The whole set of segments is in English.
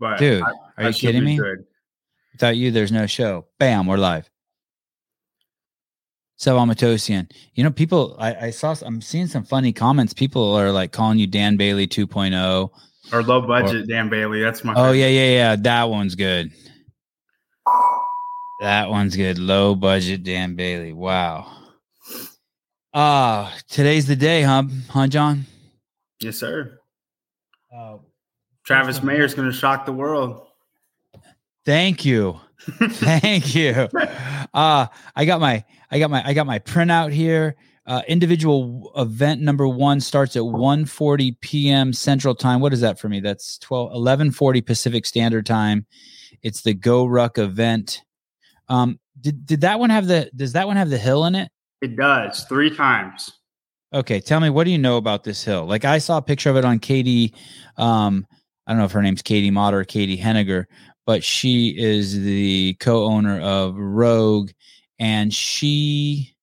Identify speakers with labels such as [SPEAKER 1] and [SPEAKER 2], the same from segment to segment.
[SPEAKER 1] But
[SPEAKER 2] Dude,
[SPEAKER 1] I-
[SPEAKER 2] are
[SPEAKER 1] I
[SPEAKER 2] you kidding me?
[SPEAKER 1] good.
[SPEAKER 2] Without you, there's no show. Bam, we're live. So Amatosian. You know, people I, I saw I'm seeing some funny comments. People are like calling you Dan Bailey 2.0.
[SPEAKER 1] Or low budget Dan Bailey. That's my
[SPEAKER 2] Oh
[SPEAKER 1] favorite.
[SPEAKER 2] yeah, yeah, yeah. That one's good. That one's good. Low budget Dan Bailey. Wow. Ah, today's the day, huh? Huh, John?
[SPEAKER 1] Yes, sir.
[SPEAKER 2] Oh,
[SPEAKER 1] Travis Mayer is gonna shock the world.
[SPEAKER 2] thank you. Thank you. Uh I got my I got my I got my printout here. Uh individual event number 1 starts at 1:40 p.m. Central Time. What is that for me? That's 12 11:40 Pacific Standard Time. It's the GORUCK event. Um did did that one have the does that one have the hill in it?
[SPEAKER 1] It does three times.
[SPEAKER 2] Okay, tell me what do you know about this hill? Like I saw a picture of it on Katie um I don't know if her name's Katie Mott or Caity Henniger, but she is the co-owner of Rogue and she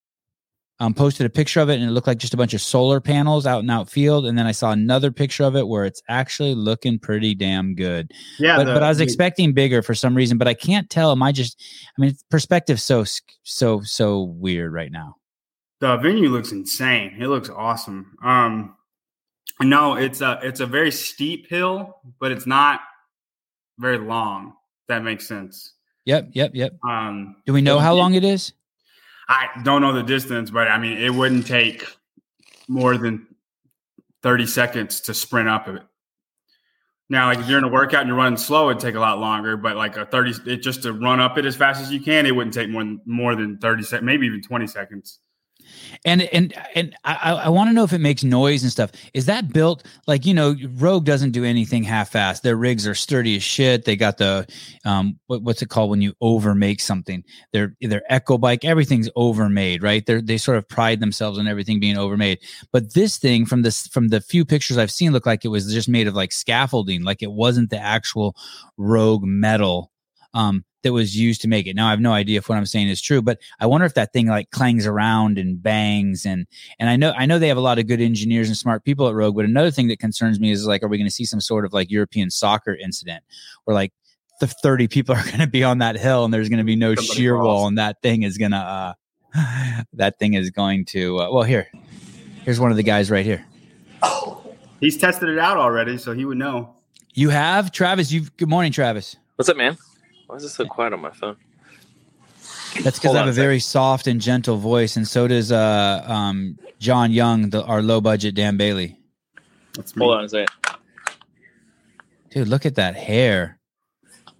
[SPEAKER 2] um, posted a picture of it and it looked like just a bunch of solar panels out in outfield and then I saw another picture of it where it's actually looking pretty damn good.
[SPEAKER 1] Yeah,
[SPEAKER 2] but
[SPEAKER 1] the-
[SPEAKER 2] but I was
[SPEAKER 1] the-
[SPEAKER 2] expecting bigger for some reason, but I can't tell am I just I mean perspective so so so weird right now.
[SPEAKER 1] the venue looks insane. It looks awesome. Um, no, it's a it's a very steep hill, but it's not very long. That makes sense.
[SPEAKER 2] Yep, yep, yep.
[SPEAKER 1] Um,
[SPEAKER 2] Do we know how long it is?
[SPEAKER 1] I don't know the distance, but I mean, it wouldn't take more than 30 seconds to sprint up it. Now, like if you're in a workout and you're running slow, it'd take a lot longer, but like a 30, it just to run up it as fast as you can, it wouldn't take more than, more than 30 seconds, maybe even 20 seconds.
[SPEAKER 2] And and and I, I want to know if it makes noise and stuff. Is that built like you know Rogue doesn't do anything half-assed. Their rigs are sturdy as shit. They got the um what, what's it called when you overmake something? Their their Echo bike, everything's overmade, right? They they sort of pride themselves on everything being overmade. But this thing from this from the few pictures I've seen look like it was just made of like scaffolding, like it wasn't the actual Rogue metal um that was used to make it. Now I have no idea if what I'm saying is true, but I wonder if that thing like clangs around and bangs and and I know I know they have a lot of good engineers and smart people at Rogue, but another thing that concerns me is like are we going to see some sort of like European soccer incident where like the 30 people are going to be on that hill and there's going to be no
[SPEAKER 1] Somebody
[SPEAKER 2] shear
[SPEAKER 1] falls.
[SPEAKER 2] wall and that thing is going to uh that thing is going to uh, well here here's one of the guys right here. Oh.
[SPEAKER 1] He's tested it out already, so he would know.
[SPEAKER 2] You have Travis, you good morning Travis.
[SPEAKER 3] What's up, man? Why is it so quiet on my phone?
[SPEAKER 2] That's because I have a
[SPEAKER 3] a
[SPEAKER 2] very soft and gentle voice, and so does uh, um, John Young, the, our low budget Dan Bailey.
[SPEAKER 1] That's me.
[SPEAKER 3] Hold on a second.
[SPEAKER 2] Dude, look at that hair.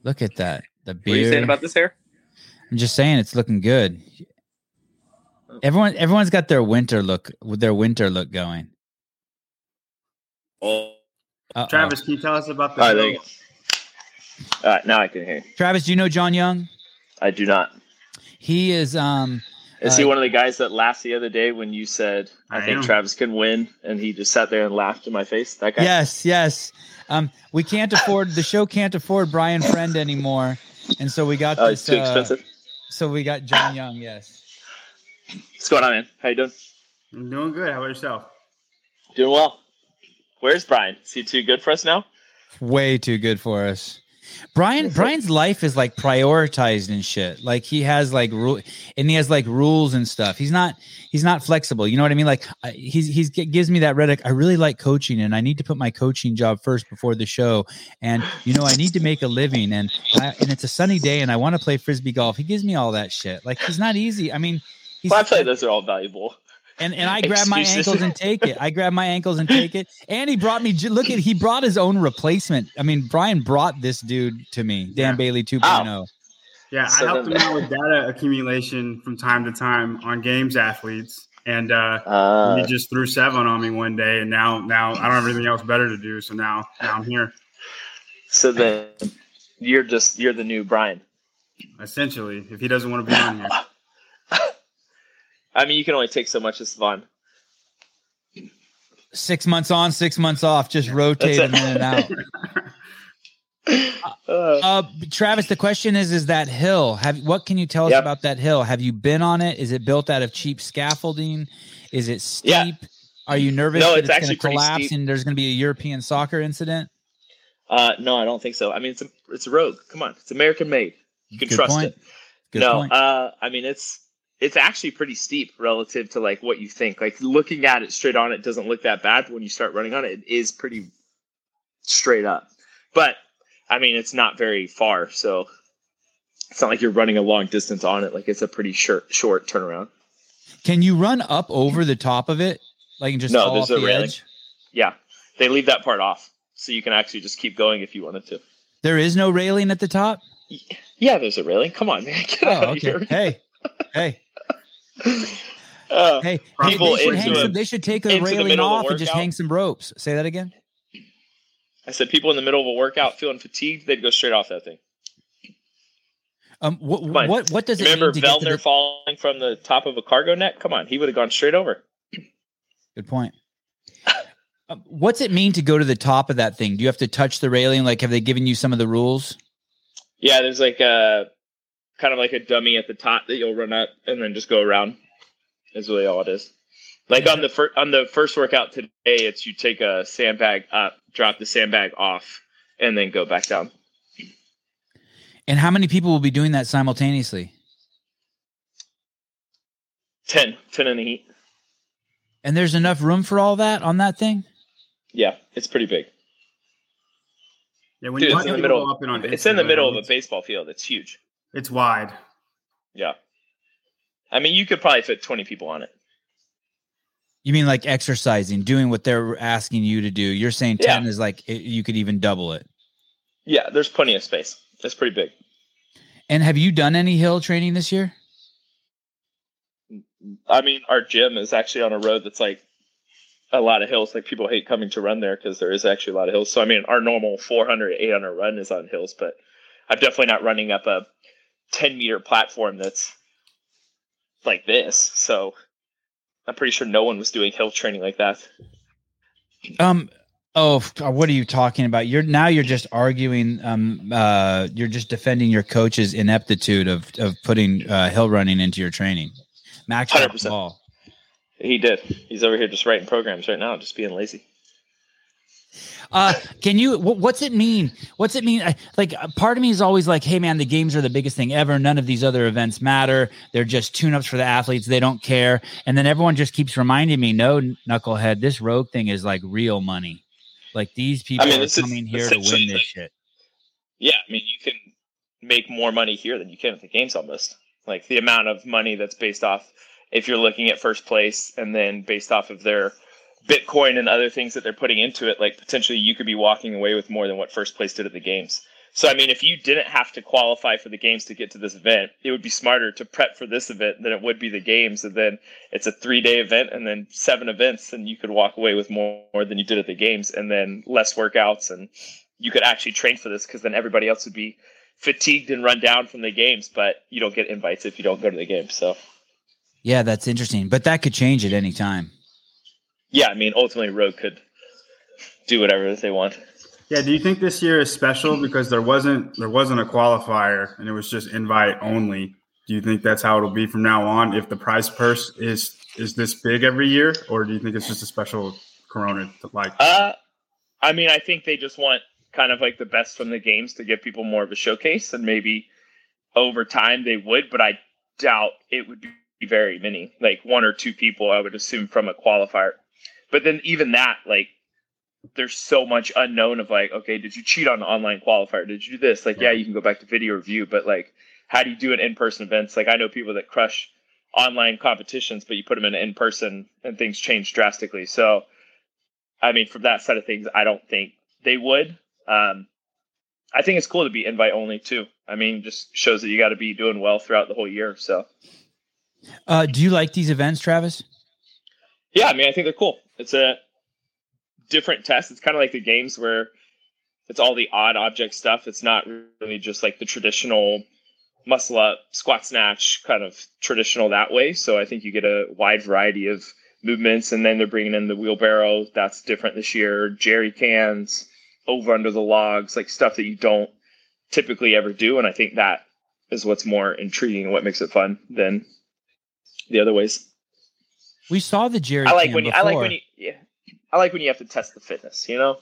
[SPEAKER 2] Look at that. The beard.
[SPEAKER 3] What are you saying about this hair?
[SPEAKER 2] I'm just saying it's looking good. Everyone, everyone's got their winter look, with their winter look going.
[SPEAKER 3] Oh,
[SPEAKER 2] Uh-oh.
[SPEAKER 1] Travis, can you tell us about the
[SPEAKER 3] All right, there
[SPEAKER 1] hill?
[SPEAKER 3] you go. All right, now I can hear. you.
[SPEAKER 2] Travis, do you know John Young?
[SPEAKER 3] I do not.
[SPEAKER 2] He is. Um,
[SPEAKER 3] Is he
[SPEAKER 2] Uh,
[SPEAKER 3] one of the guys that laughed the other day when you said, "I,
[SPEAKER 1] I
[SPEAKER 3] think
[SPEAKER 1] am.
[SPEAKER 3] Travis can win," and he just sat there and laughed in my face? That guy.
[SPEAKER 2] yes, yes. Um, we can't afford the show. Can't afford Brian Friend anymore, and so we got
[SPEAKER 3] Oh,
[SPEAKER 2] this.
[SPEAKER 3] it's too
[SPEAKER 2] uh,
[SPEAKER 3] expensive.
[SPEAKER 2] so we got John Young. Yes.
[SPEAKER 3] What's going on, man? How you doing?
[SPEAKER 1] I'm doing good. How about yourself?
[SPEAKER 3] Doing well. Where's Brian? Is he too good for us now?
[SPEAKER 2] way too good for us. Brian Brian's life is like prioritized and shit. Like he has like rule and he has like rules and stuff. He's not he's not flexible. You know what I mean? Like I, he's he's gives me that Reddick. I really like coaching and I need to put my coaching job first before the show. And you know I need to make a living and I, and it's a sunny day and I want to play frisbee golf. He gives me all that shit. Like he's not easy. I mean. He's,
[SPEAKER 3] Well, I feel like those are all valuable.
[SPEAKER 2] And and I grab my ankles and take it. I grab my ankles and take it. And he brought me. Look at he brought his own replacement. I mean, Brian brought this dude to me, Dan
[SPEAKER 1] Yeah.
[SPEAKER 2] Bailey oh. 2.0.
[SPEAKER 1] Yeah,
[SPEAKER 3] So
[SPEAKER 1] I helped him out with data accumulation from time to time on games athletes, and uh,
[SPEAKER 3] Uh,
[SPEAKER 1] he just threw seven on me one day, and now now I don't have anything else better to do, so now now I'm here.
[SPEAKER 3] so then you're just you're the new Brian.
[SPEAKER 1] Essentially, if he doesn't want to be on here,
[SPEAKER 3] I mean, you can only take so much as fun.
[SPEAKER 2] Six months on, six months off, just rotate them in and out.
[SPEAKER 3] Uh,
[SPEAKER 2] Uh, Travis, the question is: Is that hill? Have what can you tell us
[SPEAKER 3] Yep.
[SPEAKER 2] about that hill? Have you been on it? Is it built out of cheap scaffolding? Is it steep?
[SPEAKER 3] Yeah.
[SPEAKER 2] Are you nervous
[SPEAKER 3] No,
[SPEAKER 2] that
[SPEAKER 3] it's
[SPEAKER 2] it's,
[SPEAKER 3] actually
[SPEAKER 2] going to collapse
[SPEAKER 3] steep.
[SPEAKER 2] and there's going to be a European soccer incident?
[SPEAKER 3] Uh, no, I don't think so. I mean, it's a it's a Rogue. Come on, it's American made. You can
[SPEAKER 2] Good
[SPEAKER 3] trust
[SPEAKER 2] point.
[SPEAKER 3] it.
[SPEAKER 2] Good
[SPEAKER 3] no,
[SPEAKER 2] point.
[SPEAKER 3] uh, I mean it's it's actually pretty steep relative to like what you think. Like looking at it straight on, it doesn't look that bad. But when you start running on it, it is pretty straight up. But I mean, it's not very far, so it's not like you're running a long distance on it. Like it's a pretty short short turnaround.
[SPEAKER 2] Can you run up over the top of it, like and just
[SPEAKER 3] No, there's
[SPEAKER 2] off
[SPEAKER 3] a
[SPEAKER 2] the
[SPEAKER 3] railing.
[SPEAKER 2] edge?
[SPEAKER 3] Yeah, they leave that part off, so you can actually just keep going if you wanted to.
[SPEAKER 2] There is no railing at the top.
[SPEAKER 3] Yeah, there's a railing. Come on, man, get
[SPEAKER 2] Oh,
[SPEAKER 3] out of
[SPEAKER 2] okay.
[SPEAKER 3] here.
[SPEAKER 2] Hey, hey,
[SPEAKER 3] Uh,
[SPEAKER 2] hey!
[SPEAKER 3] People
[SPEAKER 2] they, should
[SPEAKER 3] into
[SPEAKER 2] hang
[SPEAKER 3] a-
[SPEAKER 2] some, they should take the railing
[SPEAKER 3] middle of the
[SPEAKER 2] off and just hang some ropes. Say that again.
[SPEAKER 3] I said people in the middle of a workout feeling fatigued, they'd go straight off that thing.
[SPEAKER 2] Um, what what what does it
[SPEAKER 3] Remember
[SPEAKER 2] mean to get to the,
[SPEAKER 3] falling from the top of a cargo net? Come on, he would have gone straight over.
[SPEAKER 2] Good point. Um, what's it mean to go to the top of that thing? Do you have to touch the railing? Like, have they given you some of the rules?
[SPEAKER 3] Yeah, there's like a kind of like a dummy at the top that you'll run up and then just go around. Is really all it is. Like on the fir- on the first workout today, it's you take a sandbag up, drop the sandbag off, and then go back down.
[SPEAKER 2] And how many people will be doing that simultaneously?
[SPEAKER 3] 10, 10 in the heat.
[SPEAKER 2] And there's enough room for all that on that thing?
[SPEAKER 3] Yeah, it's pretty big.
[SPEAKER 1] Yeah, when
[SPEAKER 3] Dude,
[SPEAKER 1] you
[SPEAKER 3] it's in the middle.
[SPEAKER 1] up and on
[SPEAKER 3] It's in the middle of a baseball field. It's huge.
[SPEAKER 1] It's wide.
[SPEAKER 3] Yeah. I mean, you could probably fit 20 people on it.
[SPEAKER 2] You mean like exercising, doing what they're asking you to do? You're saying
[SPEAKER 3] Yeah.
[SPEAKER 2] 10 is like it, you could even double it.
[SPEAKER 3] Yeah, there's plenty of space. It's pretty big.
[SPEAKER 2] And have you done any hill training this year?
[SPEAKER 3] I mean, our gym is actually on a road that's like a lot of hills. Like people hate coming to run there because there is actually a lot of hills. So I mean, our normal 400, 800 run is on hills, but I'm definitely not running up a 10 meter platform that's like this. So I'm pretty sure no one was doing hill training like that.
[SPEAKER 2] Um. Oh, what are you talking about? You're now you're just arguing. Um. Uh. You're just defending your coach's ineptitude of of putting uh, hill running into your training. Max the
[SPEAKER 3] 100%.
[SPEAKER 2] ball.
[SPEAKER 3] He did. He's over here just writing programs right now, just being lazy.
[SPEAKER 2] Uh, can you? wh- What's it mean? What's it mean? I, like, uh, part of me is always like, "Hey, man, the games are the biggest thing ever. None of these other events matter. They're just tune-ups for the athletes. They don't care." And then everyone just keeps reminding me, "No, knucklehead, this rogue thing is like real money. Like these people
[SPEAKER 3] mean,
[SPEAKER 2] are
[SPEAKER 3] this is
[SPEAKER 2] coming here to win this
[SPEAKER 3] like-
[SPEAKER 2] shit."
[SPEAKER 3] Yeah, I mean, you can make more money here than you can at the games almost. Like the amount of money that's based off if you're looking at first place and then based off of their Bitcoin and other things that they're putting into it, like potentially you could be walking away with more than what first place did at the games. So, I mean, if you didn't have to qualify for the games to get to this event, it would be smarter to prep for this event than it would be the games. And then it's a three day event and then seven events, and you could walk away with more, more than you did at the games and then less workouts. And you could actually train for this because then everybody else would be fatigued and run down from the games, but you don't get invites if you don't go to the games. So,
[SPEAKER 2] Yeah, that's interesting, but that could change at any time.
[SPEAKER 3] Yeah, I mean, ultimately, Rogue could do whatever they want.
[SPEAKER 1] Yeah, do you think this year is special because there wasn't there wasn't a qualifier and it was just invite only? Do you think that's how it'll be from now on if the prize purse is is this big every year or do you think it's just a special corona like
[SPEAKER 3] Uh, I mean, I think they just want kind of like the best from the games to give people more of a showcase, and maybe over time they would, but I doubt it would be very many, like one or two people, I would assume from a qualifier. But then even that, like, there's so much unknown of like, okay, did you cheat on the online qualifier? Did you do this? Like, yeah, you can go back to video review, but like, how do you do it in person events? Like, I know people that crush online competitions, but you put them in in person and things change drastically. So, I mean, from that side of things, I don't think they would. Um, I think it's cool to be invite only too. I mean, just shows that you got to be doing well throughout the whole year. So,
[SPEAKER 2] Uh, do you like these events, Travis?
[SPEAKER 3] yeah, I mean, I think they're cool. It's a different test. It's kind of like the games where it's all the odd object stuff. It's not really just like the traditional muscle up, squat snatch kind of traditional that way. So I think you get a wide variety of movements. And then they're bringing in the wheelbarrow. That's different this year. Jerry cans, over under the logs, like stuff that you don't typically ever do. And I think that is what's more intriguing and what makes it fun than the other ways.
[SPEAKER 2] We saw the Jerry.
[SPEAKER 3] I like when you, I like when you yeah. I like when you have to test the fitness, you know?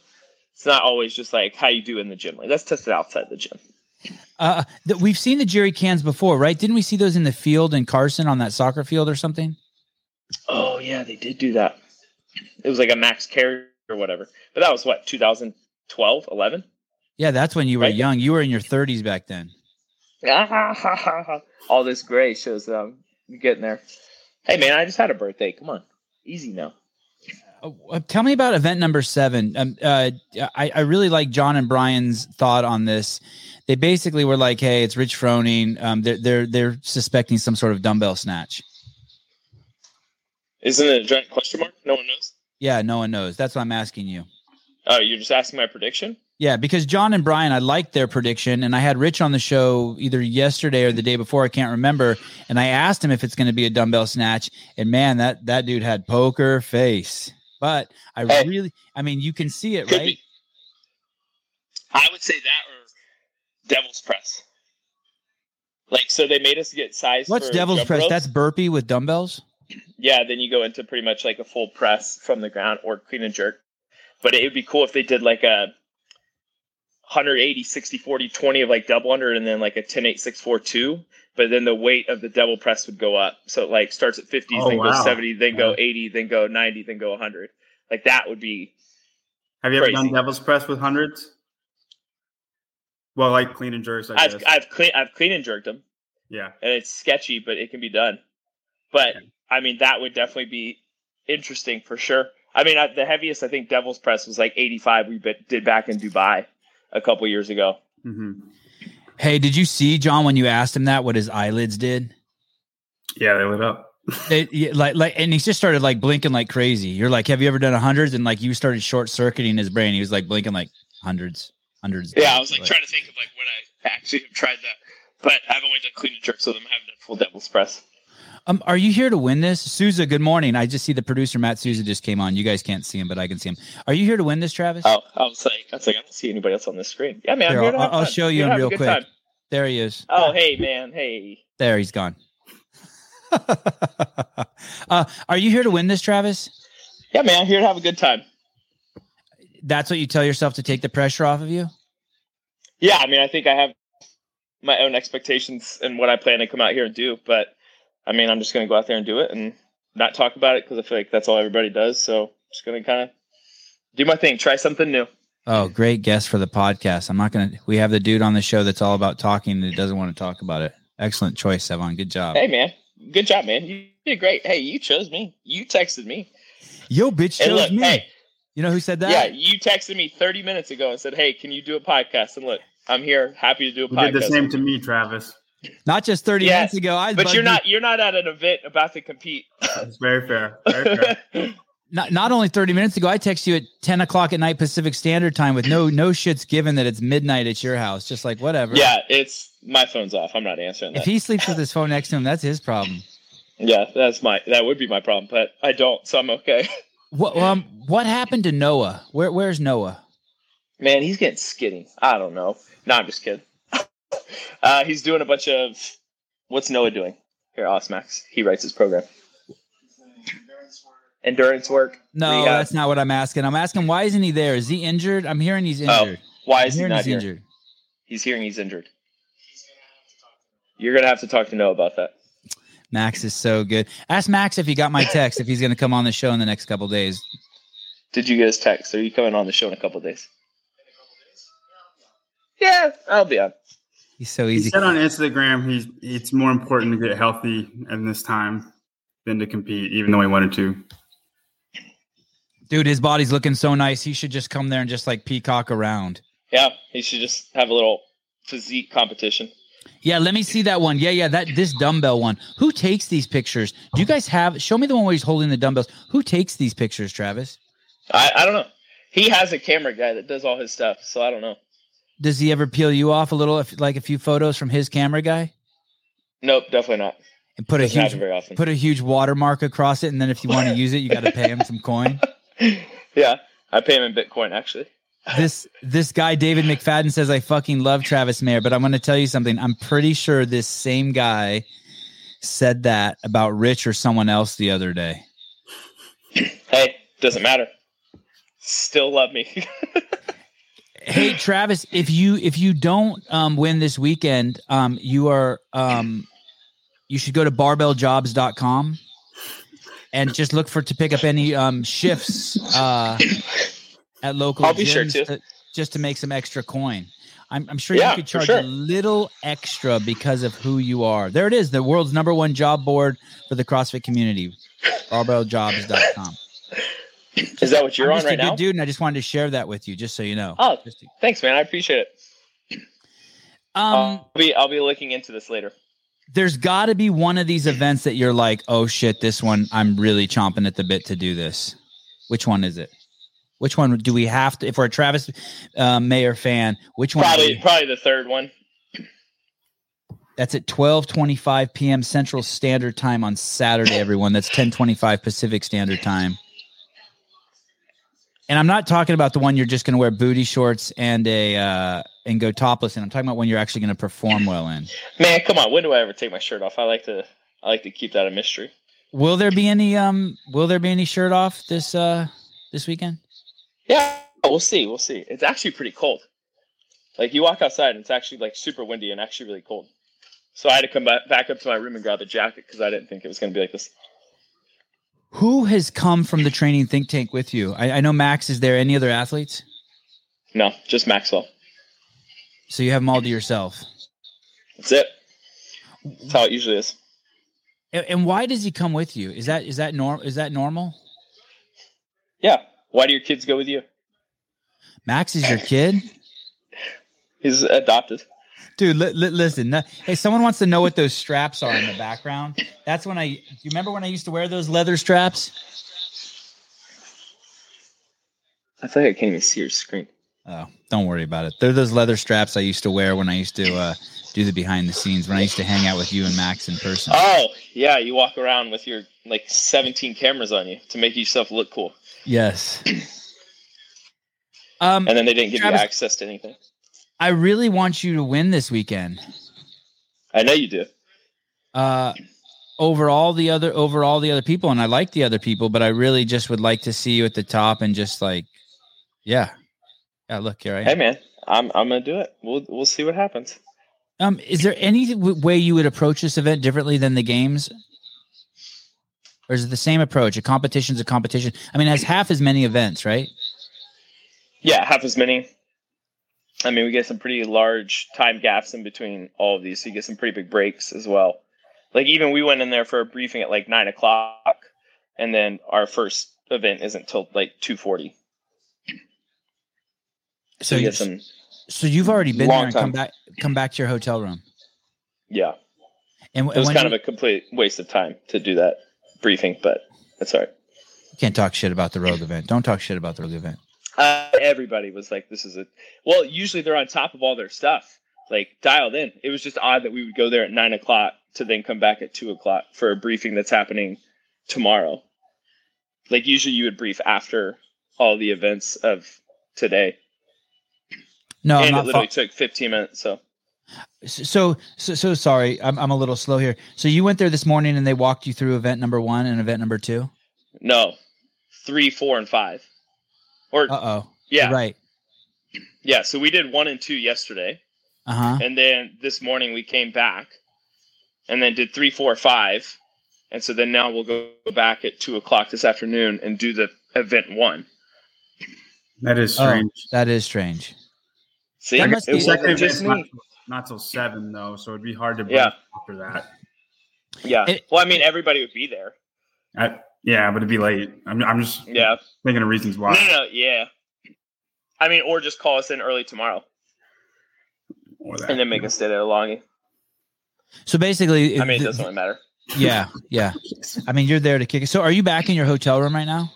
[SPEAKER 3] It's not always just like how you do in the gym. Like let's test it outside the gym.
[SPEAKER 2] Uh, th- we've seen the jerry cans before, right? Didn't we see those in the field in Carson on that soccer field or something?
[SPEAKER 3] Oh yeah, they did do that. It was like a max carry or whatever. But that was what 2012, 11.
[SPEAKER 2] Yeah, that's when you were
[SPEAKER 3] Right.
[SPEAKER 2] young. You were in your 30s back then.
[SPEAKER 3] All this gray shows that I'm getting there. Hey man, I just had a birthday. Come on, easy now.
[SPEAKER 2] Uh, tell me about event number seven. Um, uh, I, I really like John and Brian's thought on this. They basically were like, "Hey, it's Rich Froning. Um, they're they're they're suspecting some sort of dumbbell snatch."
[SPEAKER 3] Isn't it a giant question mark? No one knows.
[SPEAKER 2] Yeah, no one knows. That's what I'm asking you.
[SPEAKER 3] Oh, you're just asking my prediction.
[SPEAKER 2] Yeah, because John and Brian, I liked their prediction, and I had Rich on the show either yesterday or the day before. I can't remember, and I asked him if it's going to be a dumbbell snatch, and man, that that dude had poker face. But I
[SPEAKER 3] Hey.
[SPEAKER 2] really, I mean, you can see it, right?
[SPEAKER 3] be. I would say that or devil's press. Like so, they made us get size.
[SPEAKER 2] What's devil's press?
[SPEAKER 3] ropes.
[SPEAKER 2] That's burpee with dumbbells.
[SPEAKER 3] yeah. Then you go into pretty much like a full press from the ground or clean and jerk. But it would be cool if they did like a 180, 60, 40, 20 of like double under and then like a 10, 8, 6, 4, 2. But then the weight of the devil press would go up. So it like starts at 50,
[SPEAKER 1] Oh,
[SPEAKER 3] then
[SPEAKER 1] wow.
[SPEAKER 3] goes 70, then go 80, then go 90, then go 100. Like that would be
[SPEAKER 1] Have you ever done devil's press with hundreds? Well, like clean and jerks, I
[SPEAKER 3] I've
[SPEAKER 1] guess.
[SPEAKER 3] I've clean I've clean and jerked them.
[SPEAKER 1] yeah.
[SPEAKER 3] and it's sketchy, but it can be done. But I mean, that would definitely be interesting for sure. I mean, I, the heaviest I think Devil's Press was like 85. We bit, did back in Dubai a couple years ago.
[SPEAKER 1] hmm
[SPEAKER 2] Hey, did you see John when you asked him that what his eyelids did?
[SPEAKER 1] Yeah, they lit up.
[SPEAKER 2] They, yeah, like like, and he just started like blinking like crazy. You're like, have you ever done a hundreds? And like you started short circuiting his brain. He was like blinking like hundreds, hundreds.
[SPEAKER 3] Yeah, I was like trying to think of like when I actually have tried that, but I've only done clean and jerks with them. I haven't done full Devil's Press.
[SPEAKER 2] Um, are you here to win this, Souza? Good morning. I just see the producer Matt Souza just came on. You guys can't see him, but I can see him. Are you here to win this, Travis?
[SPEAKER 3] Oh, I was like, I was like, I don't see anybody else on this screen. Yeah, man, I'm
[SPEAKER 2] Here, I'll- I'll show you him real quick.
[SPEAKER 3] time.
[SPEAKER 2] There he is.
[SPEAKER 3] Oh, hey, man, hey.
[SPEAKER 2] There he's gone. uh, are you here to win this, Travis?
[SPEAKER 3] Yeah, man, I'm here to have a good time.
[SPEAKER 2] That's what you tell yourself to take the pressure off of you.
[SPEAKER 3] Yeah, I mean, I think I have my own expectations and what I plan to come out here and do. But I mean, I'm just going to go out there and do it and not talk about it because I feel like that's all everybody does. So I'm just going to kind of do my thing, try something new.
[SPEAKER 2] Oh, great guest for the podcast. I'm not gonna. We have the dude on the show that's all about talking and doesn't want to talk about it. Excellent choice, Sevan. Good job.
[SPEAKER 3] Hey, man, good job, man. You did great. Hey, you chose me. You texted me.
[SPEAKER 2] Yo, bitch, chose
[SPEAKER 3] look,
[SPEAKER 2] me.
[SPEAKER 3] hey,
[SPEAKER 2] You know who said that?
[SPEAKER 3] yeah, you texted me 30 minutes ago and said, "Hey, can you do a podcast?" And look, I'm here, happy to do a
[SPEAKER 1] You
[SPEAKER 3] podcast.
[SPEAKER 1] did the same to me, Travis.
[SPEAKER 2] Not just 30
[SPEAKER 3] Yes,
[SPEAKER 2] minutes ago. I
[SPEAKER 3] but you're not you're not at an event about to compete.
[SPEAKER 1] It's very fair. Very fair.
[SPEAKER 2] not not only 30 minutes ago. I text you at 10 o'clock at night Pacific Standard Time with no no shits given that it's midnight at your house. Just like whatever.
[SPEAKER 3] yeah, it's my phone's off. I'm not answering
[SPEAKER 2] If he sleeps with his phone next to him, that's his problem.
[SPEAKER 3] Yeah, that's my that would be my problem, but I don't, so I'm okay.
[SPEAKER 2] What um what happened to Noah? Where where's Noah?
[SPEAKER 3] Man, he's getting skinny. I don't know. No, I'm just kidding. Uh, he's doing a bunch of what's Noah doing? Here, Osmax. He writes his program. Endurance work.
[SPEAKER 2] No,
[SPEAKER 3] rehab.
[SPEAKER 2] that's not what I'm asking. I'm asking why isn't he there? Is he injured? I'm hearing he's injured.
[SPEAKER 3] Why
[SPEAKER 2] I'm
[SPEAKER 3] is he not
[SPEAKER 2] he's
[SPEAKER 3] here?
[SPEAKER 2] injured.
[SPEAKER 3] He's hearing he's injured. You're gonna have to talk to Noah about that.
[SPEAKER 2] Max is so good. Ask Max if he got my text if he's going to come on the show in the next couple days.
[SPEAKER 3] Did you get his text? Are you coming on the show in a couple days? Yeah, I'll be on.
[SPEAKER 2] He's so
[SPEAKER 1] He said on Instagram he's it's more important to get healthy in this time than to compete, even though he wanted to.
[SPEAKER 2] Dude, his body's looking so nice. He should just come there and just like peacock around.
[SPEAKER 3] Yeah, he should just have a little physique competition.
[SPEAKER 2] Yeah, let me see that one. Yeah, yeah, that this dumbbell one. Who takes these pictures? Do you guys have show me the one where he's holding the dumbbells? Who takes these pictures, Travis?
[SPEAKER 3] I, I don't know. He has a camera guy that does all his stuff, so I don't know.
[SPEAKER 2] Does he ever peel you off a little if like a few photos from his camera guy?
[SPEAKER 3] Nope, definitely not.
[SPEAKER 2] And put a huge
[SPEAKER 3] very often.
[SPEAKER 2] put a huge watermark across it, and then if you want to use it, you got to pay him some coin.
[SPEAKER 3] yeah, I pay him in Bitcoin actually.
[SPEAKER 2] This this guy David McFadden says I fucking love Travis Mayer, but I'm going to tell you something. I'm pretty sure this same guy said that about Rich or someone else the other day.
[SPEAKER 3] Hey, doesn't matter. Still love me.
[SPEAKER 2] Hey Travis, if you if you don't um, win this weekend, um, you are um, you should go to barbelljobs.com and just look for to pick up any um, shifts uh, at local
[SPEAKER 3] I'll be sure
[SPEAKER 2] gyms
[SPEAKER 3] to.
[SPEAKER 2] just to make some extra coin. I'm, I'm sure
[SPEAKER 3] Yeah,
[SPEAKER 2] you could charge
[SPEAKER 3] sure.
[SPEAKER 2] a little extra because of who you are. There it is, the world's number one job board for the CrossFit community, barbelljobs.com.
[SPEAKER 3] Is that what you're
[SPEAKER 2] I'm
[SPEAKER 3] on right
[SPEAKER 2] good
[SPEAKER 3] now?
[SPEAKER 2] dude, and I just wanted to share that with you, just so you know.
[SPEAKER 3] Oh,
[SPEAKER 2] to-
[SPEAKER 3] thanks, man. I appreciate it.
[SPEAKER 2] um,
[SPEAKER 3] I'll be I'll be looking into this later.
[SPEAKER 2] there's got to be one of these events that you're like, oh shit, this one I'm really chomping at the bit to do this. Which one is it? Which one do we have to? If we're a Travis uh, Mayer fan, which one?
[SPEAKER 3] Probably probably the third one.
[SPEAKER 2] That's at 12:25 p.m. Central Standard Time on Saturday. Everyone, that's 10:25 Pacific Standard Time. And I'm not talking about the one you're just going to wear booty shorts and a uh, and go topless And I'm talking about when you're actually going to perform well in.
[SPEAKER 3] Man, come on. When do I ever take my shirt off? I like to I like to keep that a mystery.
[SPEAKER 2] Will there be any um? Will there be any shirt off this uh this weekend?
[SPEAKER 3] Yeah, we'll see. We'll see. It's actually pretty cold. Like you walk outside and it's actually like super windy and actually really cold. So I had to come back, back up to my room and grab a jacket because I didn't think it was going to be like this.
[SPEAKER 2] Who has come from the training think tank with you? I, I know Max is there. Any other athletes?
[SPEAKER 3] No, just Maxwell.
[SPEAKER 2] So you have them all to yourself.
[SPEAKER 3] That's it. That's how it usually is.
[SPEAKER 2] And, and why does he come with you? Is that is that norm? Is that normal?
[SPEAKER 3] Yeah. Why do your kids go with you?
[SPEAKER 2] Max is your kid.
[SPEAKER 3] He's adopted.
[SPEAKER 2] Dude, li- li- listen. hey, someone wants to know what those straps are in the background. That's when I. You remember when I used to wear those leather straps?
[SPEAKER 3] I think I can't even see your screen.
[SPEAKER 2] Oh, don't worry about it. They're those leather straps I used to wear when I used to uh, do the behind the scenes. When I used to hang out with you and Max in person.
[SPEAKER 3] Oh, yeah. You walk around with your like 17 cameras on you to make yourself look cool.
[SPEAKER 2] Yes. Um,
[SPEAKER 3] And then they didn't give
[SPEAKER 2] Travis-
[SPEAKER 3] you access to anything.
[SPEAKER 2] I really want you to win this weekend.
[SPEAKER 3] I know you do.
[SPEAKER 2] Uh, over all the other over all the other people, and I like the other people, but I really just would like to see you at the top and just like, yeah, yeah. Look here, I am.
[SPEAKER 3] Hey, man. I'm I'm gonna do it. We'll we'll see what happens.
[SPEAKER 2] Um, is there any w- way you would approach this event differently than the games? Or is it the same approach? A competition's a competition. I mean, it has half as many events, right?
[SPEAKER 3] Yeah, half as many. I mean, we get some pretty large time gaps in between all of these, so you get some pretty big breaks as well. Like even we went in there for a briefing at like nine o'clock, and then our first event isn't till like two forty. So
[SPEAKER 2] So,
[SPEAKER 3] you get some,
[SPEAKER 2] so you've already been there and come back, come back to your hotel room.
[SPEAKER 3] yeah.
[SPEAKER 2] And,
[SPEAKER 3] It was kind
[SPEAKER 2] you,
[SPEAKER 3] of a complete waste of time to do that briefing, but that's all right.
[SPEAKER 2] you can't talk shit about the rogue event. Don't talk shit about the rogue event.
[SPEAKER 3] Uh, everybody was like, "This is a." Well, usually they're on top of all their stuff, like dialed in. It was just odd that we would go there at nine o'clock to then come back at two o'clock for a briefing that's happening tomorrow. Like usually, you would brief after all the events of today,
[SPEAKER 2] No, I'm
[SPEAKER 3] and it literally
[SPEAKER 2] Fo-
[SPEAKER 3] took fifteen minutes. So
[SPEAKER 2] so, so, so sorry. I'm, I'm a little slow here. So you went there this morning and they walked you through event number one and event number two.
[SPEAKER 3] no, three, four, and five, or
[SPEAKER 2] Uh oh.
[SPEAKER 3] Yeah,
[SPEAKER 2] Right.
[SPEAKER 3] yeah. So we did one and two yesterday.
[SPEAKER 2] Uh huh.
[SPEAKER 3] and then this morning we came back and then did three four five and so then now we'll go back at two o'clock this afternoon and do the event one
[SPEAKER 1] That is
[SPEAKER 2] Oh,
[SPEAKER 1] strange.
[SPEAKER 2] that is strange.
[SPEAKER 3] see
[SPEAKER 2] That must
[SPEAKER 3] it
[SPEAKER 2] be-
[SPEAKER 3] wasn't
[SPEAKER 1] Second
[SPEAKER 3] just
[SPEAKER 1] not, not till seven though, so it'd be hard to break
[SPEAKER 3] Yeah.
[SPEAKER 1] after that.
[SPEAKER 3] yeah
[SPEAKER 2] It-
[SPEAKER 3] well i mean everybody would be there
[SPEAKER 1] I, yeah, but it'd be late. I'm, I'm just
[SPEAKER 3] yeah
[SPEAKER 1] thinking of reasons
[SPEAKER 3] no
[SPEAKER 1] why.
[SPEAKER 3] no no yeah i mean or just call us in early tomorrow
[SPEAKER 1] Or that.
[SPEAKER 3] and then make us stay there longer
[SPEAKER 2] So basically,
[SPEAKER 3] i mean it doesn't really matter
[SPEAKER 2] yeah, yeah. I mean, you're there to kick it. So, are you back in your hotel room right now?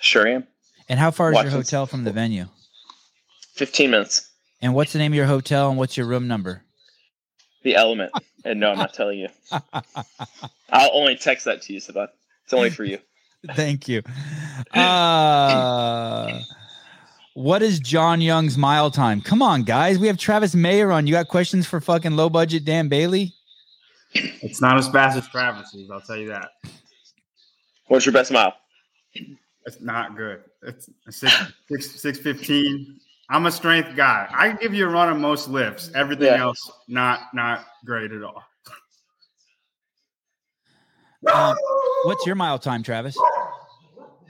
[SPEAKER 3] sure I am
[SPEAKER 2] And how far is your
[SPEAKER 3] Watching-
[SPEAKER 2] hotel from the venue?
[SPEAKER 3] 15 minutes
[SPEAKER 2] And what's the name of your hotel and what's your room number?
[SPEAKER 3] the element and no i'm not telling you i'll only text that to you Sabat. it's only for you
[SPEAKER 2] Thank you. Uh, what is John Young's mile time? Come on, guys. We have Travis Mayer on. You got questions for fucking low budget Dan Bailey?
[SPEAKER 1] It's not as fast as Travis's, I'll tell you that.
[SPEAKER 3] what's your best mile
[SPEAKER 1] It's not good. It's a six six six fifteen. I'm a strength guy. I give you a run on most lifts. Everything
[SPEAKER 3] Yeah.
[SPEAKER 1] else, not not great at all.
[SPEAKER 2] Um, what's your mile time, Travis?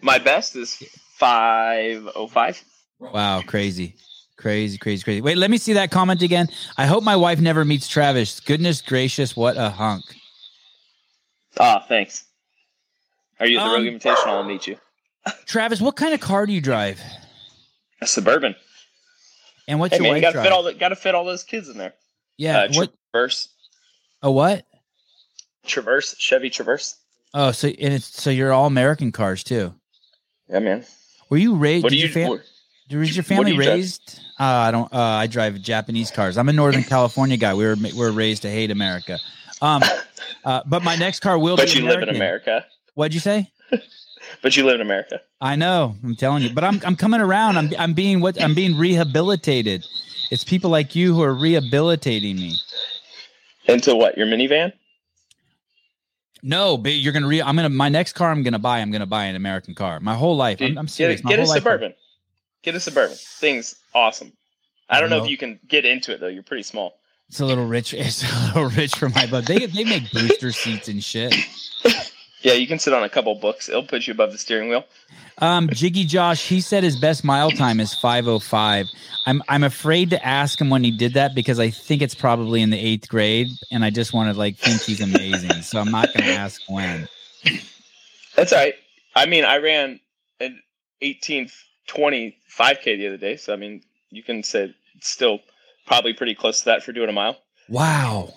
[SPEAKER 3] My best is five oh five.
[SPEAKER 2] Wow, crazy. Crazy, crazy, crazy. Wait, let me see that comment again. I hope my wife never meets Travis. Goodness gracious, what a hunk.
[SPEAKER 3] Ah, thanks. Are you at the
[SPEAKER 2] Um,
[SPEAKER 3] Rogue Invitational? I'll meet you.
[SPEAKER 2] Travis, what kind of car do you drive?
[SPEAKER 3] A suburban.
[SPEAKER 2] And what's
[SPEAKER 3] Hey
[SPEAKER 2] your
[SPEAKER 3] man,
[SPEAKER 2] wife
[SPEAKER 3] you gotta
[SPEAKER 2] drive?
[SPEAKER 3] fit all the gotta fit all those kids in there.
[SPEAKER 2] yeah,
[SPEAKER 3] uh,
[SPEAKER 2] what
[SPEAKER 3] Traverse,
[SPEAKER 2] a what?
[SPEAKER 3] Traverse, Chevy Traverse.
[SPEAKER 2] Oh, so and it's so you're all American cars too.
[SPEAKER 3] Yeah, man.
[SPEAKER 2] Were you raised?
[SPEAKER 3] What do
[SPEAKER 2] did
[SPEAKER 3] you? what-
[SPEAKER 2] was your family raised? Uh, I don't. Uh, I drive Japanese cars. I'm a Northern California guy. We were we were raised to hate America. Um, uh, but my next car will be.
[SPEAKER 3] but
[SPEAKER 2] be
[SPEAKER 3] you
[SPEAKER 2] American.
[SPEAKER 3] live in America.
[SPEAKER 2] What'd you say?
[SPEAKER 3] But you live in America.
[SPEAKER 2] I know. I'm telling you. But I'm I'm coming around. I'm I'm being what I'm being rehabilitated. It's people like you who are rehabilitating me.
[SPEAKER 3] Into what? Your minivan?
[SPEAKER 2] No, but you're gonna re. I'm gonna my next car. I'm gonna buy. I'm gonna buy an American car. My whole life. I'm, I'm serious.
[SPEAKER 3] Get,
[SPEAKER 2] My
[SPEAKER 3] get a
[SPEAKER 2] life-
[SPEAKER 3] suburban. Get a suburban. Thing's awesome. I don't know
[SPEAKER 2] No.
[SPEAKER 3] if you can get into it though. You're pretty small.
[SPEAKER 2] It's a little rich. It's a little rich for my butt. They they make booster seats and shit.
[SPEAKER 3] Yeah, you can sit on a couple books. It'll put you above the steering wheel.
[SPEAKER 2] Um, Jiggy Josh, he said his best mile time is 505. I'm I'm afraid to ask him when he did that because I think it's probably in the eighth grade, and I just want to like think he's amazing. so I'm not gonna ask when.
[SPEAKER 3] That's all right. I mean, I ran an 18 20 5K the other day. So, I mean, you can say it's still probably pretty close to that for doing a mile.
[SPEAKER 2] Wow.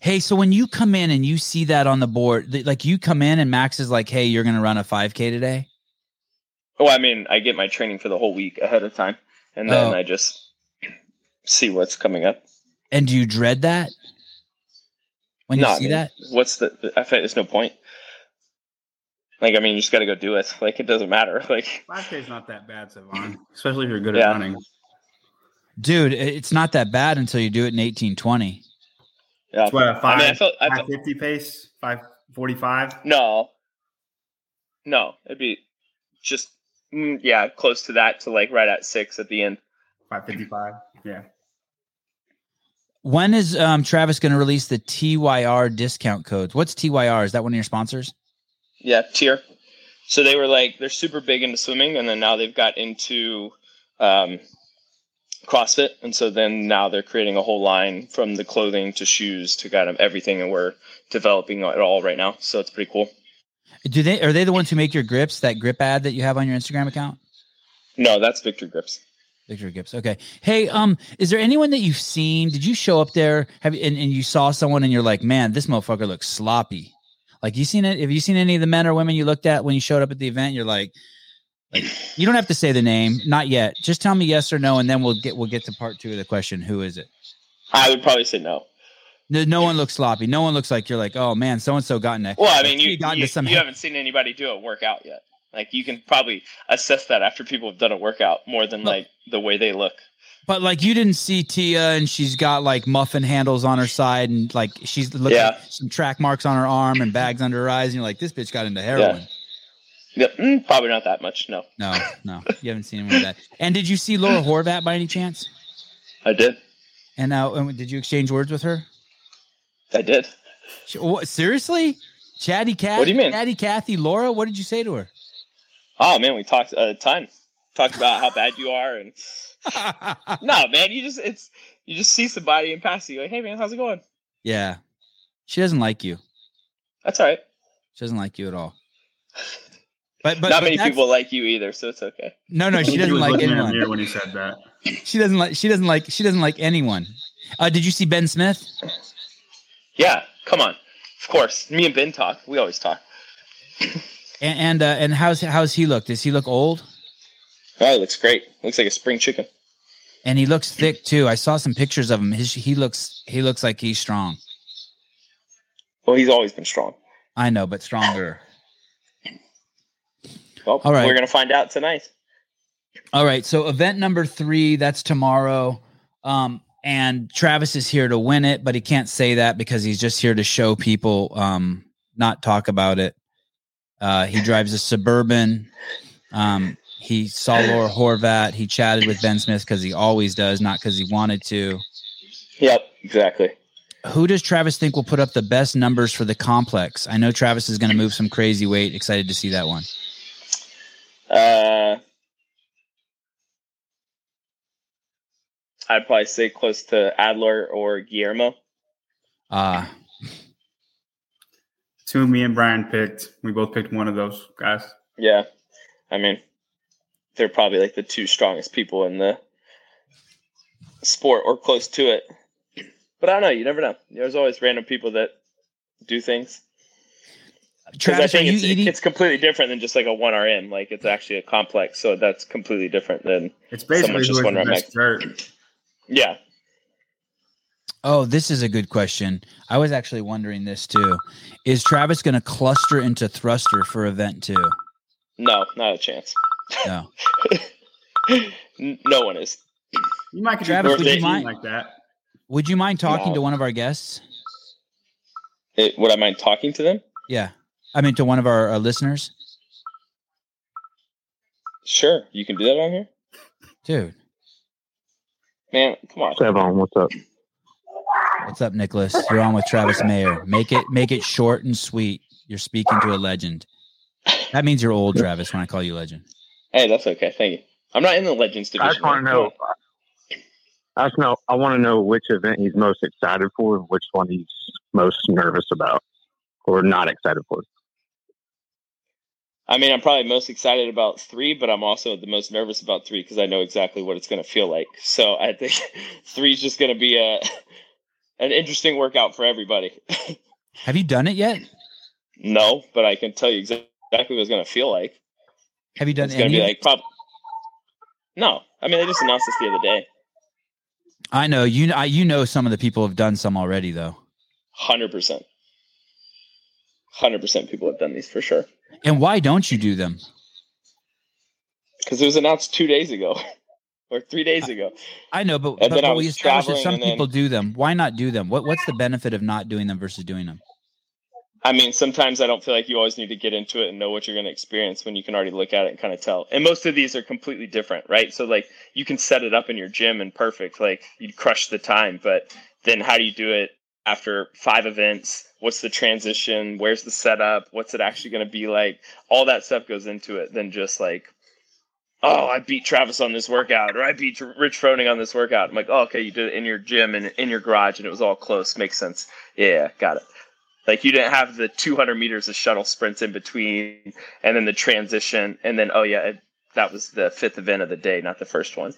[SPEAKER 2] Hey, so when you come in and you see that on the board, th- like you come in and Max is like, "Hey, you're gonna run a 5K today."
[SPEAKER 3] Oh, I mean, I get my training for the whole week ahead of time. And then
[SPEAKER 2] Oh.
[SPEAKER 3] I just see what's coming up.
[SPEAKER 2] And do you dread that when you
[SPEAKER 3] I
[SPEAKER 2] see
[SPEAKER 3] mean,
[SPEAKER 2] that?
[SPEAKER 3] What's the, I think there's no point. Like, I mean, you just got to go do it. Like, it doesn't matter. Like,
[SPEAKER 1] 5K is not that bad, Sevan, especially if you're good
[SPEAKER 3] Yeah.
[SPEAKER 1] at running.
[SPEAKER 2] Dude, it's not that bad until you do it in 1820.
[SPEAKER 3] yeah.
[SPEAKER 1] It's what a
[SPEAKER 3] I
[SPEAKER 1] five,
[SPEAKER 3] mean, I felt, I felt
[SPEAKER 1] 550 pace, 545.
[SPEAKER 3] no, no, it'd be just, mm, yeah, close to that to like right at six at the end.
[SPEAKER 1] 555. Yeah.
[SPEAKER 2] When is um, Travis going to release the TYR discount codes? What's TYR? Is that one of your sponsors?
[SPEAKER 3] Yeah, TYR. So they were like they're super big into swimming, and then now they've got into um, CrossFit, and so then now they're creating a whole line from the clothing to shoes to kind of everything, and we're developing it all right now. So it's pretty cool.
[SPEAKER 2] Do they are they the ones who make your grips? That grip ad that you have on your Instagram account?
[SPEAKER 3] No, that's Victory Grips.
[SPEAKER 2] Victor Gibbs. Okay. Hey, um, is there anyone that you've seen? Did you show up there? Have you, and, and you saw someone and you're like, man, this motherfucker looks sloppy. Like you seen it? Have you seen any of the men or women you looked at when you showed up at the event? You're like, like you don't have to say the name, not yet. Just tell me yes or no, and then we'll get we'll get to part two of the question. Who is it?
[SPEAKER 3] I would probably say no.
[SPEAKER 2] No, no one looks sloppy. No one looks like you're like, oh man, so and so got in.
[SPEAKER 3] Well, I mean, you you,
[SPEAKER 2] some
[SPEAKER 3] you haven't seen anybody do a workout yet. Like you can probably assess that after people have done a workout more than like the way they look.
[SPEAKER 2] But like you didn't see Tia and she's got like muffin handles on her side and like she's looking
[SPEAKER 3] Yeah.
[SPEAKER 2] at some track marks on her arm and bags under her eyes and you're like this bitch got into heroin.
[SPEAKER 3] Yep, mm, probably not that much. No,
[SPEAKER 2] No, no, you haven't seen him with that. And did you see Laura Horvath by any chance?
[SPEAKER 3] I did.
[SPEAKER 2] And now, and did you exchange words with her?
[SPEAKER 3] I did.
[SPEAKER 2] She, what, seriously, Chatty Cathy.
[SPEAKER 3] What do you mean?
[SPEAKER 2] Chatty Cathy Laura? What did you say to her?
[SPEAKER 3] Oh man, we talked a ton. Talked about how bad you are, and no, man, you just it's you just see somebody and pass you're like, hey man, how's it going?
[SPEAKER 2] yeah, she doesn't like you.
[SPEAKER 3] That's all right.
[SPEAKER 2] She doesn't like you at all. But but,
[SPEAKER 3] Not
[SPEAKER 2] but
[SPEAKER 3] many
[SPEAKER 2] that's-
[SPEAKER 3] people like you either, so it's okay.
[SPEAKER 2] No, no, she doesn't like
[SPEAKER 1] looking in the
[SPEAKER 2] anyone.
[SPEAKER 1] when he said that.
[SPEAKER 2] She doesn't like. She doesn't like. She doesn't like anyone. Uh, did you see Ben Smith?
[SPEAKER 3] Yeah, come on. Of course, me and Ben talk. We always talk.
[SPEAKER 2] And and, uh, and how's how's he look? Does he look old?
[SPEAKER 3] Oh, he looks great. Looks like a spring chicken.
[SPEAKER 2] And he looks thick too. I saw some pictures of him. His, he looks he looks like he's strong.
[SPEAKER 3] Well, he's always been strong.
[SPEAKER 2] I know, but stronger.
[SPEAKER 3] Well,
[SPEAKER 2] All right.
[SPEAKER 3] we're gonna find out tonight.
[SPEAKER 2] All right. So event number three, that's tomorrow. Um, and Travis is here to win it, but he can't say that because he's just here to show people, um, not talk about it. Uh, he drives a suburban. Um, He saw Laura Horvath. He chatted with Ben Smith because he always does, not because he wanted to.
[SPEAKER 3] Yep, exactly.
[SPEAKER 2] Who does Travis think will put up the best numbers for the complex? I know Travis is going to move some crazy weight. Excited to see that one.
[SPEAKER 3] Uh, I'd probably say close to Adler or Guilherme.
[SPEAKER 2] Uh,
[SPEAKER 1] Two me and Brian picked. We both picked one of those guys.
[SPEAKER 3] Yeah, I mean, they're probably like the two strongest people in the sport or close to it. But I don't know. You never know. There's always random people that do things. Because I think it's,
[SPEAKER 2] eating?
[SPEAKER 3] it's completely different than just like a one RM. Like it's actually a complex, so that's completely different than
[SPEAKER 1] It's basically
[SPEAKER 3] just
[SPEAKER 1] one the
[SPEAKER 3] wondering,
[SPEAKER 1] best
[SPEAKER 3] like-
[SPEAKER 1] shirt.
[SPEAKER 3] yeah.
[SPEAKER 2] Oh, this is a good question. I was actually wondering this too. Is Travis going to cluster into thruster for event two?
[SPEAKER 3] No, not a chance.
[SPEAKER 2] No.
[SPEAKER 3] No one is.
[SPEAKER 1] You might could
[SPEAKER 2] Travis,
[SPEAKER 1] do
[SPEAKER 3] would you
[SPEAKER 2] mind-
[SPEAKER 1] like that.
[SPEAKER 2] Would you mind talking
[SPEAKER 3] No.
[SPEAKER 2] to one of our guests?
[SPEAKER 3] It, would I mind talking to them?
[SPEAKER 2] Yeah. I mean, to one of our uh, listeners?
[SPEAKER 3] Sure, you can do that on here.
[SPEAKER 2] Dude,
[SPEAKER 3] Man, come on.
[SPEAKER 4] Sevan, what's up?
[SPEAKER 2] what's up, Nicholas? You're on with Travis Mayer. Make it make it short and sweet. You're speaking to a legend. That means you're old, Travis, when I call you legend.
[SPEAKER 3] Hey, that's okay. Thank you. I'm not in the Legends division.
[SPEAKER 4] I
[SPEAKER 3] division.
[SPEAKER 4] just want to know. I just know. I want to know which event he's most excited for, and which one he's most nervous about, or not excited for.
[SPEAKER 3] I mean, I'm probably most excited about three, but I'm also the most nervous about three because I know exactly what it's going to feel like. So I think three is just going to be a an interesting workout for everybody.
[SPEAKER 2] Have you done it yet?
[SPEAKER 3] no, but I can tell you exactly what it's going to feel like.
[SPEAKER 2] Have you done
[SPEAKER 3] It's going to be like prob. No, I mean they just announced this the other day.
[SPEAKER 2] I know you. I, you know some of the people have done some already, though.
[SPEAKER 3] Hundred percent. Hundred percent people have done these for sure.
[SPEAKER 2] And why don't you do them?
[SPEAKER 3] Because it was announced two days ago or three days ago.
[SPEAKER 2] I know, but,
[SPEAKER 3] And
[SPEAKER 2] but, but we established that some
[SPEAKER 3] then-
[SPEAKER 2] people do them. Why not do them? What What's the benefit of not doing them versus doing them?
[SPEAKER 3] I mean, sometimes I don't feel like you always need to get into it and know what you're going to experience when you can already look at it and kind of tell. And most of these are completely different, right? So, like, you can set it up in your gym and perfect, like, you'd crush the time. But then how do you do it after five events? What's the transition? Where's the setup? What's it actually going to be like? All that stuff goes into it than just like, oh, I beat Travis on this workout or I beat Rich Froning on this workout. I'm like, oh, okay, you did it in your gym and in your garage and it was all close. Makes sense. Yeah, got it. Like you didn't have the 200 meters of shuttle sprints in between, and then the transition, and then oh yeah, it, that was the fifth event of the day, not the first one.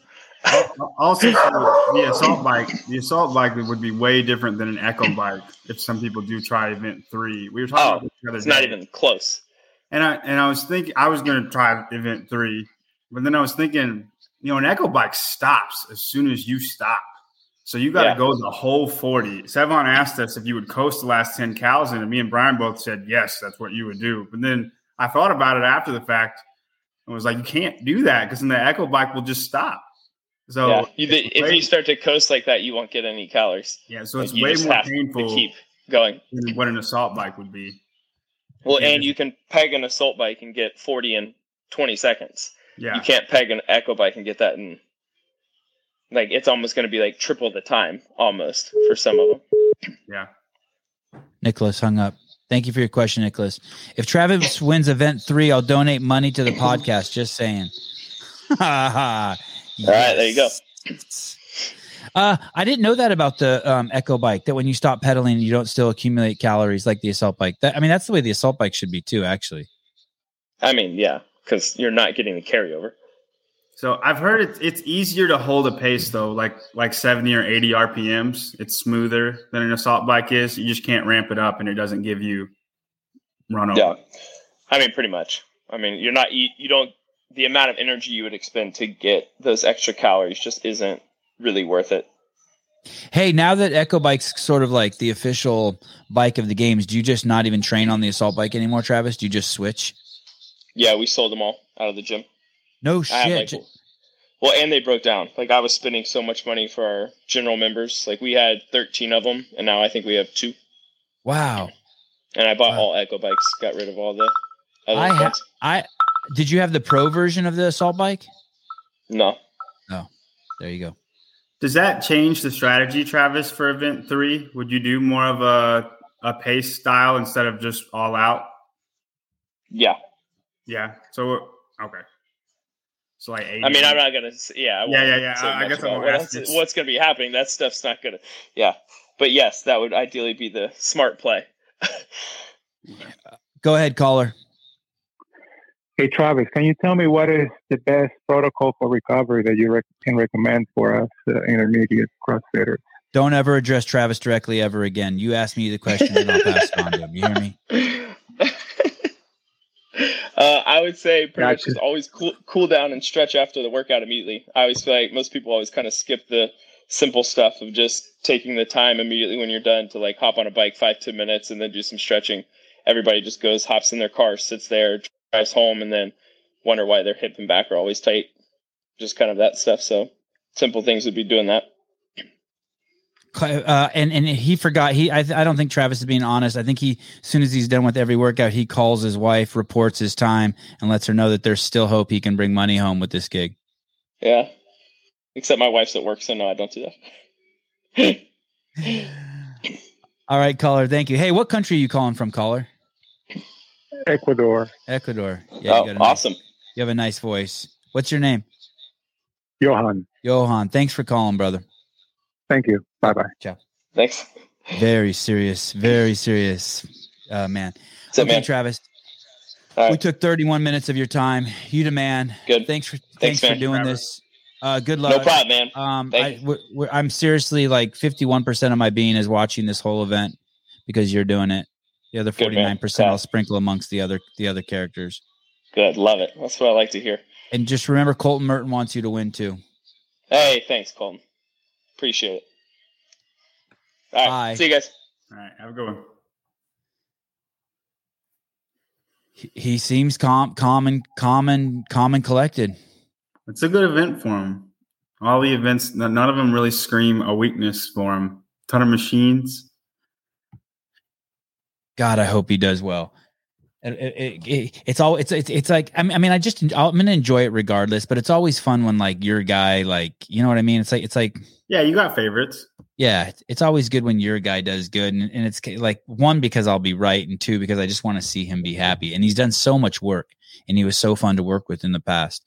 [SPEAKER 1] Also, the assault bike, the assault bike would be way different than an echo bike. If some people do try event three, we were talking
[SPEAKER 3] Oh,
[SPEAKER 1] about this the other
[SPEAKER 3] It's not even close.
[SPEAKER 1] And I and I was thinking I was going to try event three, but then I was thinking, you know, an echo bike stops as soon as you stop. So you got to
[SPEAKER 3] Yeah.
[SPEAKER 1] go the whole 40. Sevan asked us if you would coast the last 10 cals, and me and Brian both said yes, that's what you would do. But then I thought about it after the fact and was like, you can't do that because then the echo bike will just stop. So
[SPEAKER 3] yeah, you, if you start to coast like that, you won't get any calories.
[SPEAKER 1] yeah, so it's
[SPEAKER 3] you
[SPEAKER 1] way more painful
[SPEAKER 3] to keep going.
[SPEAKER 1] than what an assault bike would be.
[SPEAKER 3] Well,
[SPEAKER 1] Yeah.
[SPEAKER 3] and you can peg an assault bike and get 40 in 20 seconds.
[SPEAKER 1] Yeah.
[SPEAKER 3] You can't peg an echo bike and get that in. Like it's almost going to be like triple the time, almost for some of them.
[SPEAKER 1] Yeah.
[SPEAKER 2] Nicholas hung up. Thank you for your question, Nicholas. If Travis wins event three, I'll donate money to the podcast. Just saying. All right,
[SPEAKER 3] right, there you go.
[SPEAKER 2] Uh, I didn't know that about the um, Echo bike. That when you stop pedaling, you don't still accumulate calories like the assault bike. That I mean, that's the way the assault bike should be too. Actually,
[SPEAKER 3] I mean, yeah, because you're not getting the carryover.
[SPEAKER 1] So I've heard it's it's easier to hold a pace though, like like 70 or 80 RPMs. It's smoother than an assault bike is. You just can't ramp it up and it doesn't give you run over.
[SPEAKER 3] Yeah, I mean, pretty much. I mean, you're not you, you don't the amount of energy you would expend to get those extra calories just isn't really worth it.
[SPEAKER 2] hey, now that Echo bike's sort of like the official bike of the games, do you just not even train on the assault bike anymore, Travis? Do you just switch?
[SPEAKER 3] Yeah, we sold them all out of the gym.
[SPEAKER 2] No
[SPEAKER 3] I had,
[SPEAKER 2] shit.
[SPEAKER 3] like, well, and they broke down. Like I was spending so much money for our general members. Like we had 13 of them, and now I think we have two.
[SPEAKER 2] wow.
[SPEAKER 3] And I bought
[SPEAKER 2] Wow.
[SPEAKER 3] all Echo bikes. Got rid of all the other
[SPEAKER 2] I ha-
[SPEAKER 3] ones.
[SPEAKER 2] I Did you have the pro version of the assault bike?
[SPEAKER 3] No. No.
[SPEAKER 2] There you go.
[SPEAKER 1] Does that change the strategy, Travis, for event three? Would you do more of a a pace style instead of just all out?
[SPEAKER 3] Yeah.
[SPEAKER 1] Yeah. So okay. So like 80.
[SPEAKER 3] I mean, I'm not gonna. Yeah. I
[SPEAKER 1] Yeah, yeah, yeah.
[SPEAKER 3] say
[SPEAKER 1] I- I guess I
[SPEAKER 3] about
[SPEAKER 1] won't
[SPEAKER 3] what
[SPEAKER 1] ask.
[SPEAKER 3] what's gonna be happening. That stuff's not gonna. Yeah. But yes, that would ideally be the smart play.
[SPEAKER 2] Go ahead, caller.
[SPEAKER 5] Hey Travis, can you tell me what is the best protocol for recovery that you rec- can recommend for us uh, intermediate CrossFitters?
[SPEAKER 2] Don't ever address Travis directly ever again. You ask me the question and I'll pass it on to him. You hear me?
[SPEAKER 3] uh, I would say pretty much just always cool, cool down and stretch after the workout immediately. I always feel like most people always kind of skip the simple stuff of just taking the time immediately when you're done to like hop on a bike five ten minutes and then do some stretching. Everybody just goes, hops in their car, sits there, drives home, and then wonder why their hip and back are always tight. Just kind of that stuff. So simple things would be doing that.
[SPEAKER 2] Uh, and and he forgot. He I, I don't think Travis is being honest. I think he as soon as he's done with every workout, he calls his wife, reports his time, and lets her know that there's still hope he can bring money home with this gig.
[SPEAKER 3] Yeah. Except my wife's at work, so no, I don't do that.
[SPEAKER 2] All right, caller. Thank you. Hey, what country are you calling from, caller?
[SPEAKER 5] Ecuador,
[SPEAKER 2] Ecuador. Yeah,
[SPEAKER 3] oh,
[SPEAKER 2] you, got a nice-
[SPEAKER 3] awesome.
[SPEAKER 2] you have a nice voice. What's your name?
[SPEAKER 5] Johan.
[SPEAKER 2] Johan. Thanks for calling, brother.
[SPEAKER 5] Thank you. Bye bye.
[SPEAKER 3] Thanks.
[SPEAKER 2] Very serious. Very serious. Uh, man.
[SPEAKER 3] What's up,
[SPEAKER 2] okay,
[SPEAKER 3] man?
[SPEAKER 2] Travis.
[SPEAKER 3] All
[SPEAKER 2] We took 31 minutes of your time. You the man.
[SPEAKER 3] Good.
[SPEAKER 2] Thanks for thanks, for doing
[SPEAKER 1] Forever.
[SPEAKER 2] this. Uh, good luck.
[SPEAKER 3] No problem, man.
[SPEAKER 2] Um,
[SPEAKER 3] Thank
[SPEAKER 2] I, we're, we're, I'm seriously like 51% of my being is watching this whole event because you're doing it. The other 49% I'll sprinkle amongst the other the other characters.
[SPEAKER 3] Good. Love it. That's what I like to hear.
[SPEAKER 2] And just remember, Colten Merton wants you to win too.
[SPEAKER 3] Hey, thanks, Colten. Appreciate it. All right.
[SPEAKER 2] Bye.
[SPEAKER 3] See you guys.
[SPEAKER 1] All right. Have a good one.
[SPEAKER 2] He, he seems calm, calm and calm and calm and collected.
[SPEAKER 1] It's a good event for him. All the events, none of them really scream a weakness for him. Ton of machines.
[SPEAKER 2] God, I hope he does well. It, it, it, it's all it's, it's it's like I mean, I mean I just I'm gonna enjoy it regardless, but it's always fun when like your guy like you know what I mean. It's like it's like
[SPEAKER 1] Yeah, you got favorites.
[SPEAKER 2] yeah, it's, it's always good when your guy does good, and, and it's like one because I'll be right, and two because I just want to see him be happy, and he's done so much work, and he was so fun to work with in the past.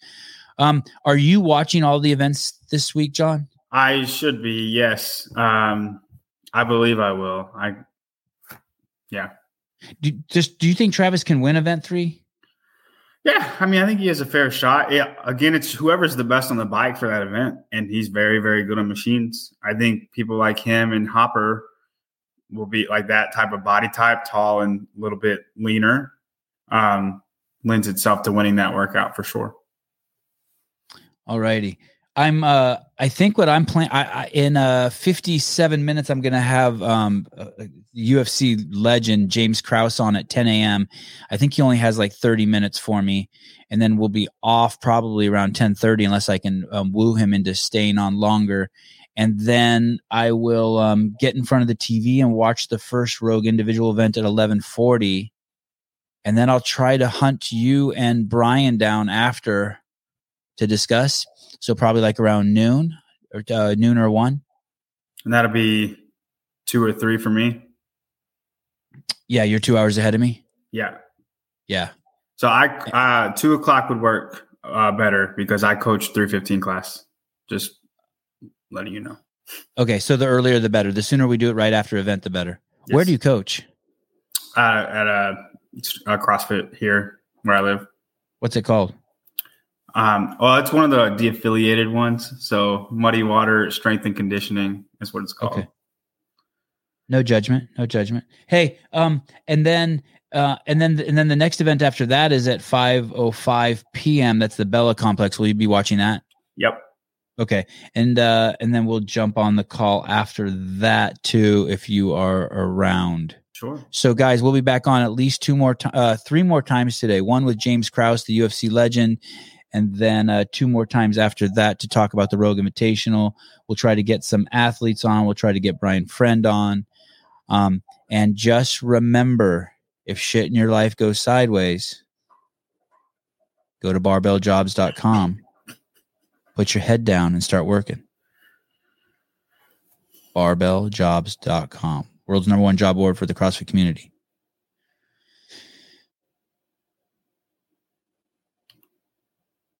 [SPEAKER 2] Um, are you watching all the events this week, John?
[SPEAKER 1] I should be, yes. Um, I believe I will. I yeah.
[SPEAKER 2] Do, just do you think Travis can win event three?
[SPEAKER 1] Yeah, I mean, I think he has a fair shot. Yeah, again, it's whoever's the best on the bike for that event, and he's very, very good on machines. I think people like him and Hopper will be like that type of body type, tall and a little bit leaner. Um, lends itself to winning that workout for sure.
[SPEAKER 2] All righty. I'm uh I think what I'm playing I, in uh 57 minutes I'm gonna have um uh, UFC legend James Krause on at 10 a.m. I think he only has like 30 minutes for me, and then we'll be off probably around 10:30 unless I can um, woo him into staying on longer. And then I will um, get in front of the TV and watch the first Rogue individual event at 11:40, and then I'll try to hunt you and Brian down after to discuss. So probably like around noon or uh, noon or one.
[SPEAKER 1] And that'll be two or three for me.
[SPEAKER 2] Yeah, you're two hours ahead of me.
[SPEAKER 1] Yeah.
[SPEAKER 2] Yeah.
[SPEAKER 1] So I uh, two o'clock would work uh, better because I coach three fifteen class. Just letting you know.
[SPEAKER 2] Okay. So the earlier the better. The sooner we do it right after event, the better. Where do you coach?
[SPEAKER 1] Uh, at a, a CrossFit here where I live.
[SPEAKER 2] What's it called?
[SPEAKER 1] Um, well, it's one of the de-affiliated ones. So Muddy Water Strength and Conditioning is what it's called.
[SPEAKER 2] Okay. No judgment. No judgment. Hey, um, and then uh and then and then the next event after that is at 5:05 p.m. That's the Bella Complex. Will you be watching that?
[SPEAKER 1] Yep.
[SPEAKER 2] Okay. And uh and then we'll jump on the call after that too if you are around.
[SPEAKER 1] Sure.
[SPEAKER 2] So, guys, we'll be back on at least two more, ti uh, three more times today. One with James Krause, the UFC legend, and then uh, two more times after that to talk about the Rogue Invitational. We'll try to get some athletes on. We'll try to get Brian Friend on. Um, and just remember, if shit in your life goes sideways, go to barbelljobs.com, put your head down and start working. Barbelljobs.com, world's number one job board for the CrossFit community.